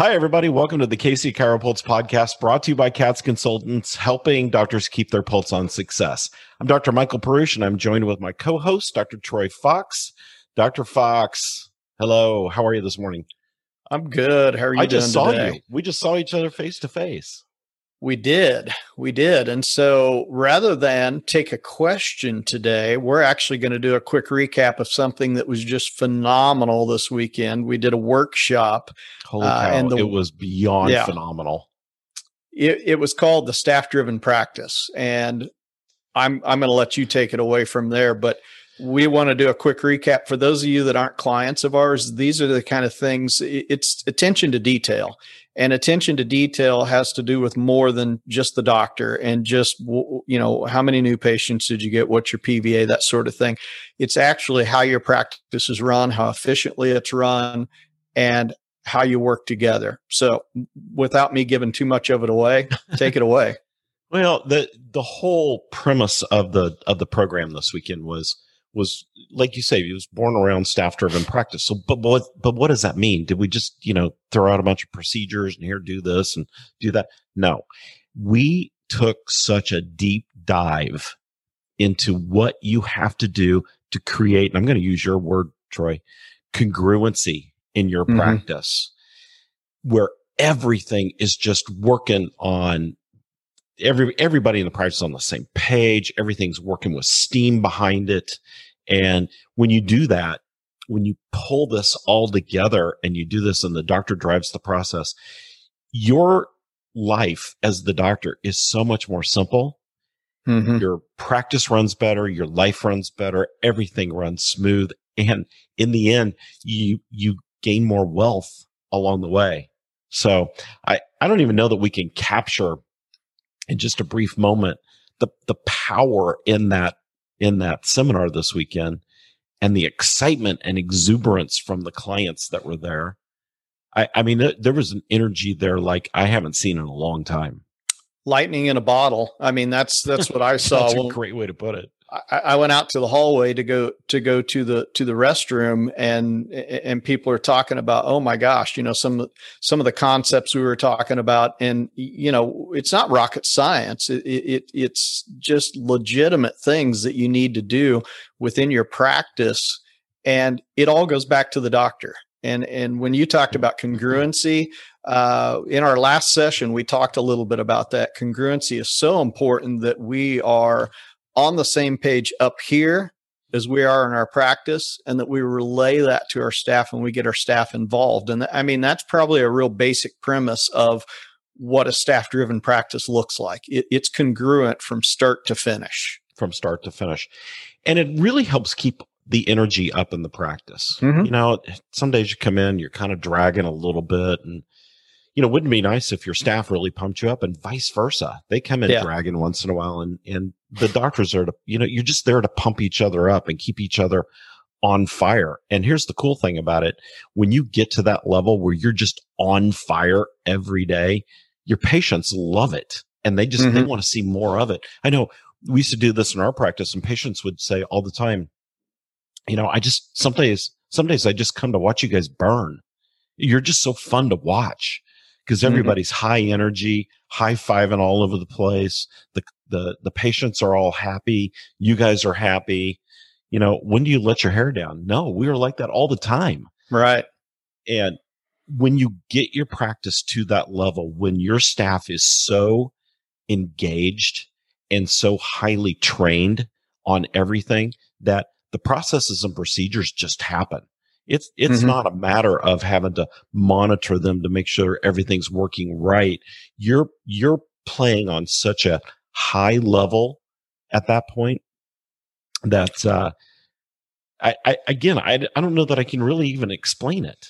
Hi, everybody. Welcome to the KC Chiropulse podcast brought to you by KATS Consultants, helping doctors keep their pulse on success. I'm Dr. Michael Perush, and I'm joined with my co host, Dr. Troy Fox. Dr. Fox, hello. How are you this morning? I'm good. How are you I just saw today? you. We just saw each other face to face. We did. We did. And so rather than take a question today, we're actually going to do a quick recap of something that was just phenomenal this weekend. We did a workshop. Holy Uh, and the- it was beyond Yeah. phenomenal. It, it was called the staff driven practice. And I'm, I'm going to let you take it away from there. But we want to do a quick recap for those of you that aren't clients of ours. These are the kind of things, it's attention to detail. And attention to detail has to do with more than just the doctor and just, you know, how many new patients did you get? What's your PVA? That sort of thing. It's actually how your practice is run, how efficiently it's run, and how you work together. So, without me giving too much of it away, take it away. Well, the the whole premise of the of the program this weekend was was like you say, he was born around staff driven practice. So, but what but what does that mean? Did we just you know throw out a bunch of procedures and here do this and do that? No, we took such a deep dive into what you have to do to create. And I'm going to use your word, Troy, congruency in your Mhm. practice, where everything is just working on every everybody in the practice is on the same page. Everything's working with steam behind it. And when you do that when you pull this all together and you do this and the doctor drives the process your life as the doctor is so much more simple. Mhm. your practice runs better. Your life runs better. Everything runs smooth. And in the end you you gain more wealth along the way. So i i don't even know that we can capture in just a brief moment the the power in that in that seminar this weekend and the excitement and exuberance from the clients that were there i i mean there, there was an energy there like i haven't seen in a long time Lightning in a bottle. I mean, that's that's what I saw. that's a great way to put it I, I went out to the hallway to go to go to the to the restroom, and and people are talking about, oh my gosh, you know some of- some of the concepts we were talking about, and you know it's not rocket science. It, it it's just legitimate things that you need to do within your practice, and it all goes back to the doctor. And and when you talked about congruency, uh, in our last session, we talked a little bit about that. Congruency is so important that we are on the same page up here as we are in our practice and that we relay that to our staff and we get our staff involved. And th- I mean, that's probably a real basic premise of what a staff driven practice looks like. It, it's congruent from start to finish. from start to finish. And it really helps keep the energy up in the practice. Mhm. You know, some days you come in, you're kind of dragging a little bit and you know, wouldn't it be nice if your staff really pumped you up and vice versa. They come in Yeah. dragging once in a while and and the doctors are to, you know, you're just there to pump each other up and keep each other on fire. And here's the cool thing about it. When you get to that level where you're just on fire every day, your patients love it and they just they Mhm. want to see more of it. I know we used to do this in our practice and patients would say all the time, you know, I just some days some days I just come to watch you guys burn. You're just so fun to watch because Mhm. everybody's high energy, high fiving all over the place. The the the patients are all happy. You guys are happy. You know, when do you let your hair down? No, we are like that all the time. Right. And when you get your practice to that level, when your staff is so engaged and so highly trained on everything that the processes and procedures just happen. It's it's Mhm. not a matter of having to monitor them to make sure everything's working right. You're you're playing on such a high level at that point that uh I, I again I, I don't know that I can really even explain it.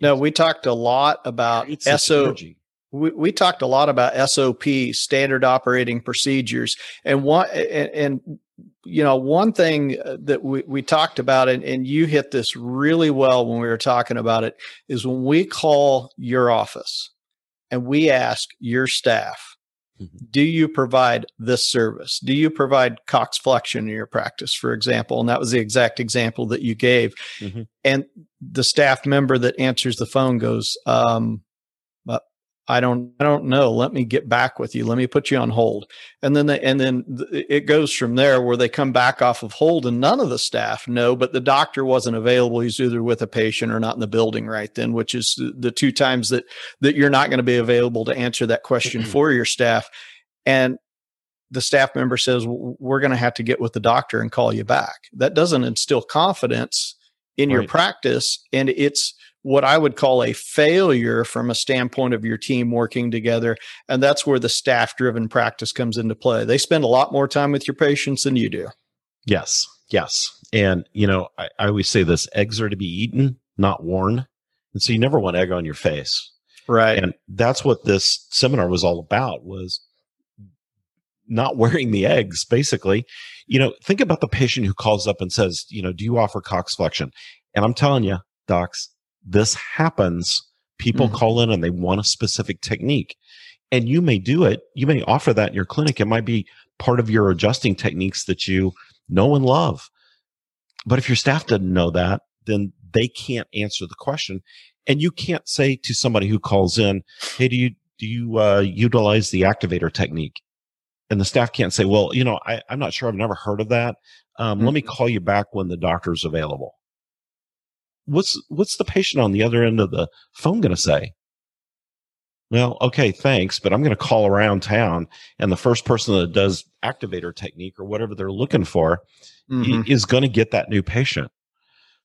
No, we talked a lot about SO. we, we talked a lot about SOP, standard operating procedures, and one and, and you know one thing uh, that we, we talked about, and, and you hit this really well when we were talking about it, is when we call your office and we ask your staff, Mhm. do you provide this service? Do you provide Cox flexion in your practice, for example? And that was the exact example that you gave. Mhm. And the staff member that answers the phone goes, um, I don't I don't know. Let me get back with you. Let me put you on hold. And then they, and then it goes from there where they come back off of hold and none of the staff know, but the doctor wasn't available. He's either with a patient or not in the building right then, which is the two times that that you're not going to be available to answer that question for your staff. And the staff member says, "We're going to have to get with the doctor and call you back." That doesn't instill confidence in right. your practice and it's what I would call a failure from a standpoint of your team working together. And that's where the staff driven practice comes into play. They spend a lot more time with your patients than you do. Yes. Yes. And, you know, I, I always say this eggs are to be eaten, not worn. And so you never want egg on your face. Right. And that's what this seminar was all about was not wearing the eggs basically you know think about the patient who calls up and says you know do you offer cox flexion and i'm telling you docs this happens. People mm-hmm. call in and they want a specific technique. And you may do it. You may offer that in your clinic. It might be part of your adjusting techniques that you know and love. But if your staff doesn't know that, then they can't answer the question. And you can't say to somebody who calls in, Hey, do you, do you uh, utilize the activator technique? And the staff can't say, well, you know, I, am not sure. I've never heard of that. Um, mm-hmm. Let me mm-hmm. call you back when the doctor's available what's what's the patient on the other end of the phone going to say? Well, okay, thanks, but I'm going to call around town, and the first person that does activator technique or whatever they're looking for mm-hmm. is going to get that new patient.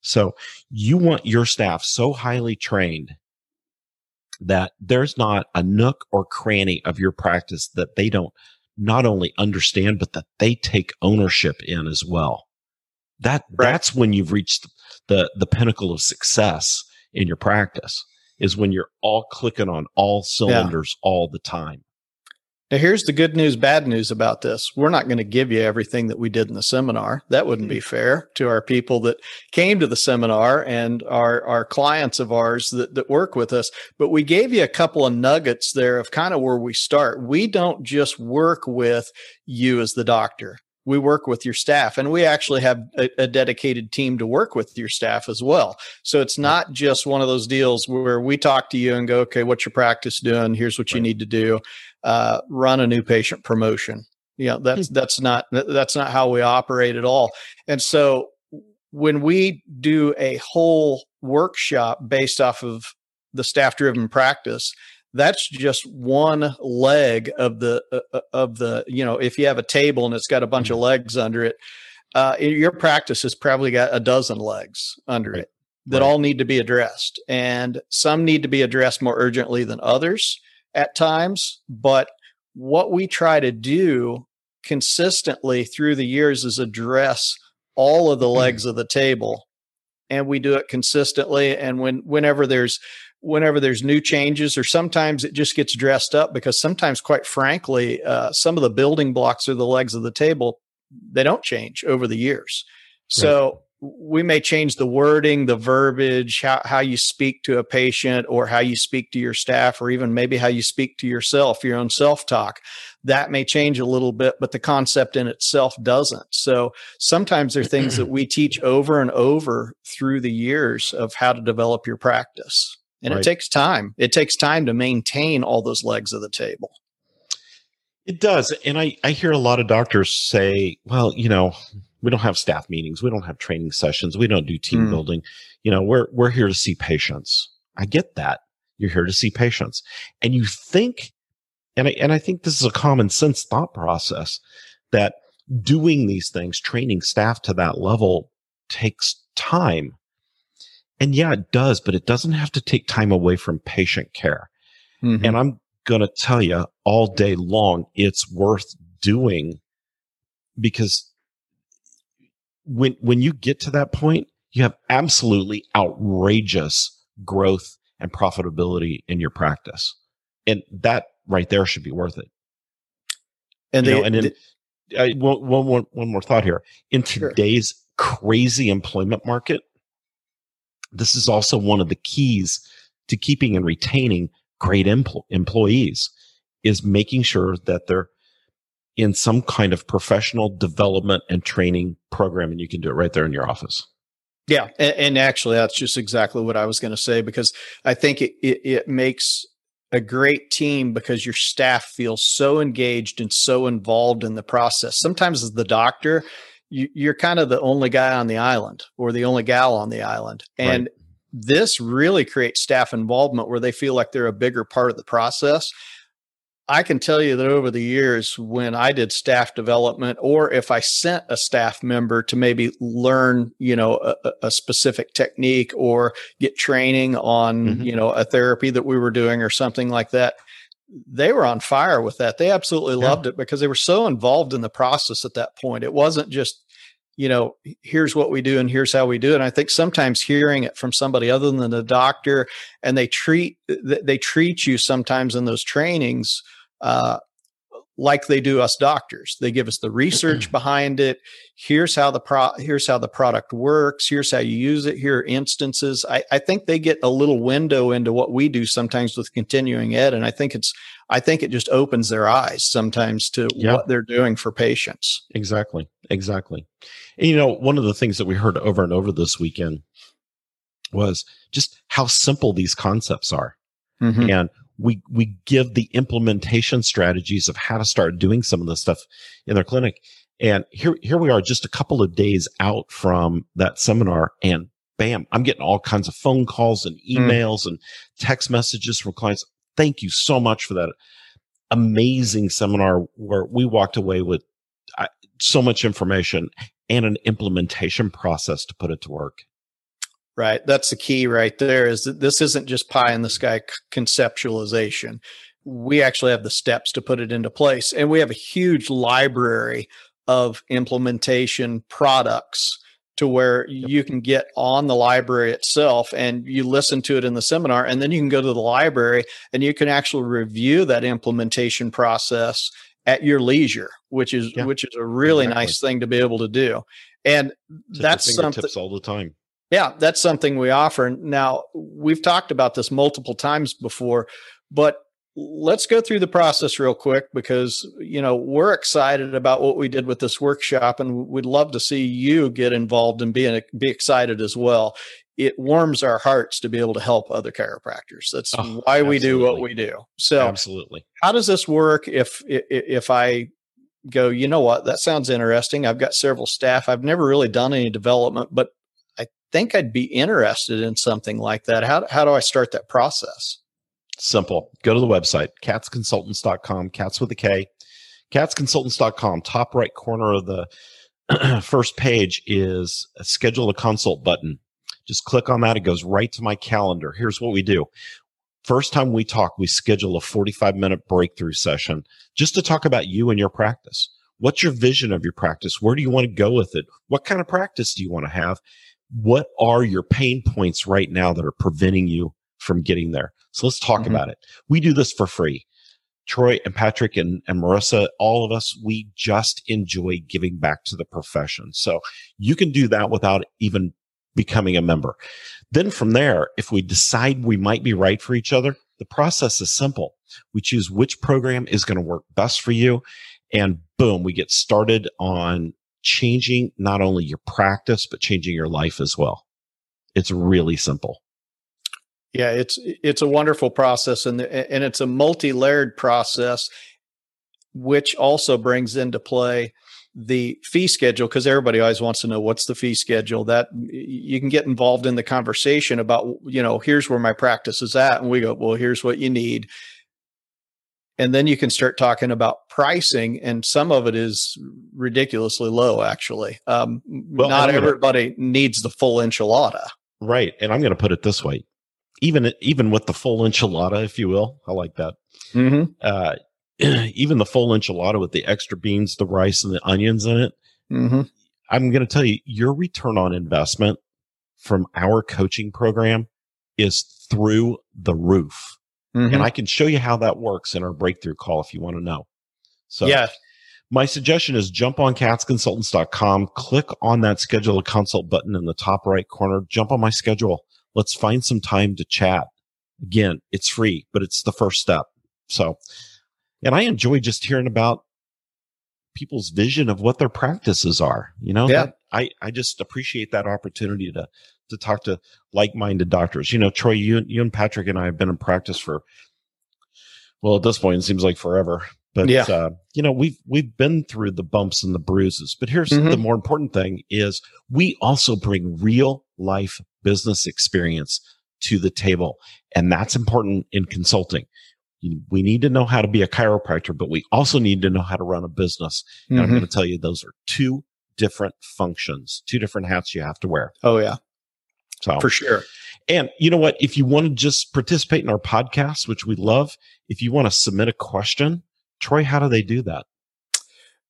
So you want your staff so highly trained that there's not a nook or cranny of your practice that they don't not only understand, but that they take ownership in as well. That right. that's when you've reached the the pinnacle of success in your practice is when you're all clicking on all cylinders yeah. all the time. Now, here's the good news, bad news about this. We're not going to give you everything that we did in the seminar. That wouldn't be mm-hmm. fair to our people that came to the seminar and our, our clients of ours that, that work with us. But we gave you a couple of nuggets there of kind of where we start. We don't just work with you as the doctor we work with your staff and we actually have a, a, dedicated team to work with your staff as well. So it's not just one of those deals where we talk to you and go okay what's your practice doing? Here's what you need to do. Uh, run a new patient promotion. You know that's hmm. that's not that's not how we operate at all. And so when we do a whole workshop based off of the staff driven practice that's just one leg of the uh, uh, of the you know if you have a table and it's got a bunch of mm-hmm. legs under it uh, your practice has probably got a dozen legs under right. it that right. all need to be addressed and some need to be addressed more urgently than others at times but what we try to do consistently through the years is address all of the mm-hmm. legs of the table and we do it consistently and when whenever there's whenever there's new changes or sometimes it just gets dressed up because sometimes quite frankly uh, some of the building blocks or the legs of the table they don't change over the years. So right. we may change the wording the verbiage how, how you speak to a patient or how you speak to your staff or even maybe how you speak to yourself your own self-talk. That may change a little bit but the concept in itself doesn't. So sometimes there are things that we teach over and over through the years of how to develop your practice and right. it takes time. It takes time to maintain all those legs of the table. It does. And I, I hear a lot of doctors say, well, you know, we don't have staff meetings. We don't have training sessions. We don't do team mm. building. You know, we're, we're here to see patients. I get that. You're here to see patients. And you think, and I, and I think this is a common sense thought process that doing these things, training staff to that level takes time. And yeah, it does, but it doesn't have to take time away from patient care. Mm-hmm. And I'm going to tell you all day long, it's worth doing because when, when you get to that point, you have absolutely outrageous growth and profitability in your practice. And that right there should be worth it. And, they, know, and then uh, one, one, one, one more thought here. In today's sure. crazy employment market, this is also one of the keys to keeping and retaining great empl- employees is making sure that they're in some kind of professional development and training program and you can do it right there in your office yeah and, and actually that's just exactly what i was going to say because i think it, it, it makes a great team because your staff feels so engaged and so involved in the process. Sometimes as the doctor, you, are kind of the only guy on the island or the only gal on the island. And right. this really creates staff involvement where they feel like they're a bigger part of the process. I can tell you that over the years, when I did staff development, or if I sent a staff member to maybe learn, you know, a, a specific technique or get training on, mm-hmm. you know, a therapy that we were doing or something like that, they were on fire with that. They absolutely yeah. loved it because they were so involved in the process at that point. It wasn't just, you know, here's what we do and here's how we do it. And I think sometimes hearing it from somebody other than the doctor, and they treat they treat you sometimes in those trainings uh, like they do us doctors. They give us the research behind it. Here's how the pro here's how the product works. Here's how you use it. Here are instances. I, I think they get a little window into what we do sometimes with continuing ed. And I think it's I think it just opens their eyes sometimes to yeah. what they're doing for patients. Exactly. Exactly. And, you know, one of the things that we heard over and over this weekend was just how simple these concepts are. Mm-hmm. And we we give the implementation strategies of how to start doing some of the stuff in their clinic. And here here we are just a couple of days out from that seminar and bam, I'm getting all kinds of phone calls and hmm. emails mm. and text messages from clients. Thank you so much for that amazing seminar where we walked away with uh, so much information and an implementation process to put it to work. Right. That's the key right there is that this isn't just pie in the sky conceptualization. We actually have the steps to put it into place. And we have a huge library of implementation products to where you can get on the library itself and you listen to it in the seminar and then you can go to the library and you can actually review that implementation process at your leisure which is yeah, which is a really exactly. nice thing to be able to do and that's something all the time yeah, that's something we offer. Now, we've talked about this multiple times before, but let's go through the process real quick because, you know, we're excited about what we did with this workshop and we'd love to see you get involved and be, be excited as well. It warms our hearts to be able to help other chiropractors. That's oh, why we do what we do. So, absolutely. How does this work if if I go, you know what, that sounds interesting. I've got several staff. I've never really done any development, but think I'd be interested in something like that. How, how do I start that process? Simple. Go to the website, katsconsultants.com, cats with a K, katsconsultants.com. Top right corner of the first page is a schedule a consult button. Just click on that. It goes right to my calendar. Here's what we do. First time we talk, we schedule a 45 minute breakthrough session just to talk about you and your practice. What's your vision of your practice? Where do you want to go with it? What kind of practice do you want to have? What are your pain points right now that are preventing you from getting there? So let's talk mm-hmm. about it. We do this for free. Troy and Patrick and, and Marissa, all of us, we just enjoy giving back to the profession. So you can do that without even becoming a member. Then from there, if we decide we might be right for each other, the process is simple. We choose which program is going to work best for you. And boom, we get started on changing not only your practice, but changing your life as well. It's really simple. Yeah, it's it's a wonderful process, and and it's a multi-layered process, which also brings into play the fee schedule because everybody always wants to know what's the fee schedule. That you can get involved in the conversation about you know here's where my practice is at, and we go well here's what you need, and then you can start talking about pricing and some of it is ridiculously low actually. Um, well, not everybody gonna, needs the full enchilada. Right and i'm going to put it this way. Even even with the full enchilada if you will i like that. Mm-hmm. uh, even the full enchilada with the extra beans the rice and the onions in it mm-hmm. i'm going to tell you your return on investment from our coaching program is through the roof Mm-hmm. And I can show you how that works in our breakthrough call if you want to know. So, yeah. My suggestion is jump on katsconsultants.com, click on that schedule a consult button in the top right corner, jump on my schedule. Let's find some time to chat. Again, it's free, but it's the first step. So, and I enjoy just hearing about people's vision of what their practices are. You know, yeah. I, I just appreciate that opportunity to to talk to like-minded doctors. You know, Troy, you you and Patrick and I have been in practice for Well, at this point, it seems like forever. But Yeah. uh, you know, we've we've been through the bumps and the bruises. But here's Mhm. the more important thing: is we also bring real life business experience to the table, and that's important in consulting. We need to know how to be a chiropractor, but we also need to know how to run a business. And I'm Mhm. going to tell you, those are two different functions, two different hats you have to wear. Oh yeah, So for sure. and you know what? If you want to just participate in our podcast, which we love, if you want to submit a question, Troy, how do they do that?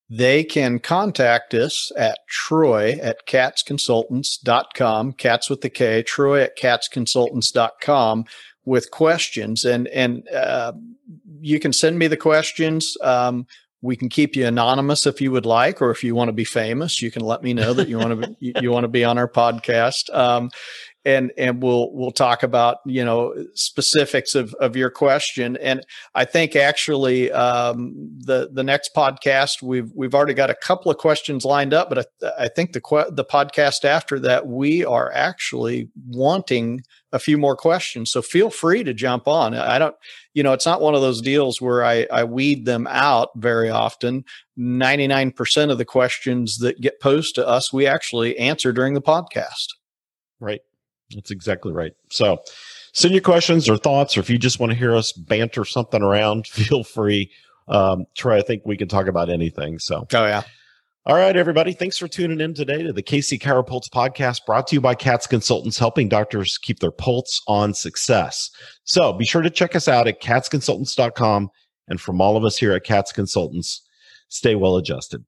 They can contact us at Troy at katsconsultants.com, cats with the K, Troy at katsconsultants.com with questions. And, and, uh, you can send me the questions. Um, we can keep you anonymous if you would like, or if you want to be famous, you can let me know that you want to be, you, want to be on our podcast. Um, and and we'll we'll talk about you know specifics of of your question and I think actually um, the the next podcast we've we've already got a couple of questions lined up, but I, I think the the podcast after that we are actually wanting a few more questions. So feel free to jump on. I don't, you know, it's not one of those deals where I, I weed them out very often. Ninety nine percent of the questions that get posed to us, we actually answer during the podcast. Right. That's exactly right. So send your questions or thoughts, or if you just want to hear us banter something around, feel free. Um, Troy, I think we can talk about anything. So, Oh yeah. all right, everybody. Thanks for tuning in today to the KC Chiropulse podcast brought to you by KATS Consultants, helping doctors keep their pulse on success. So be sure to check us out at katsconsultants.com. And from all of us here at KATS Consultants, stay well adjusted.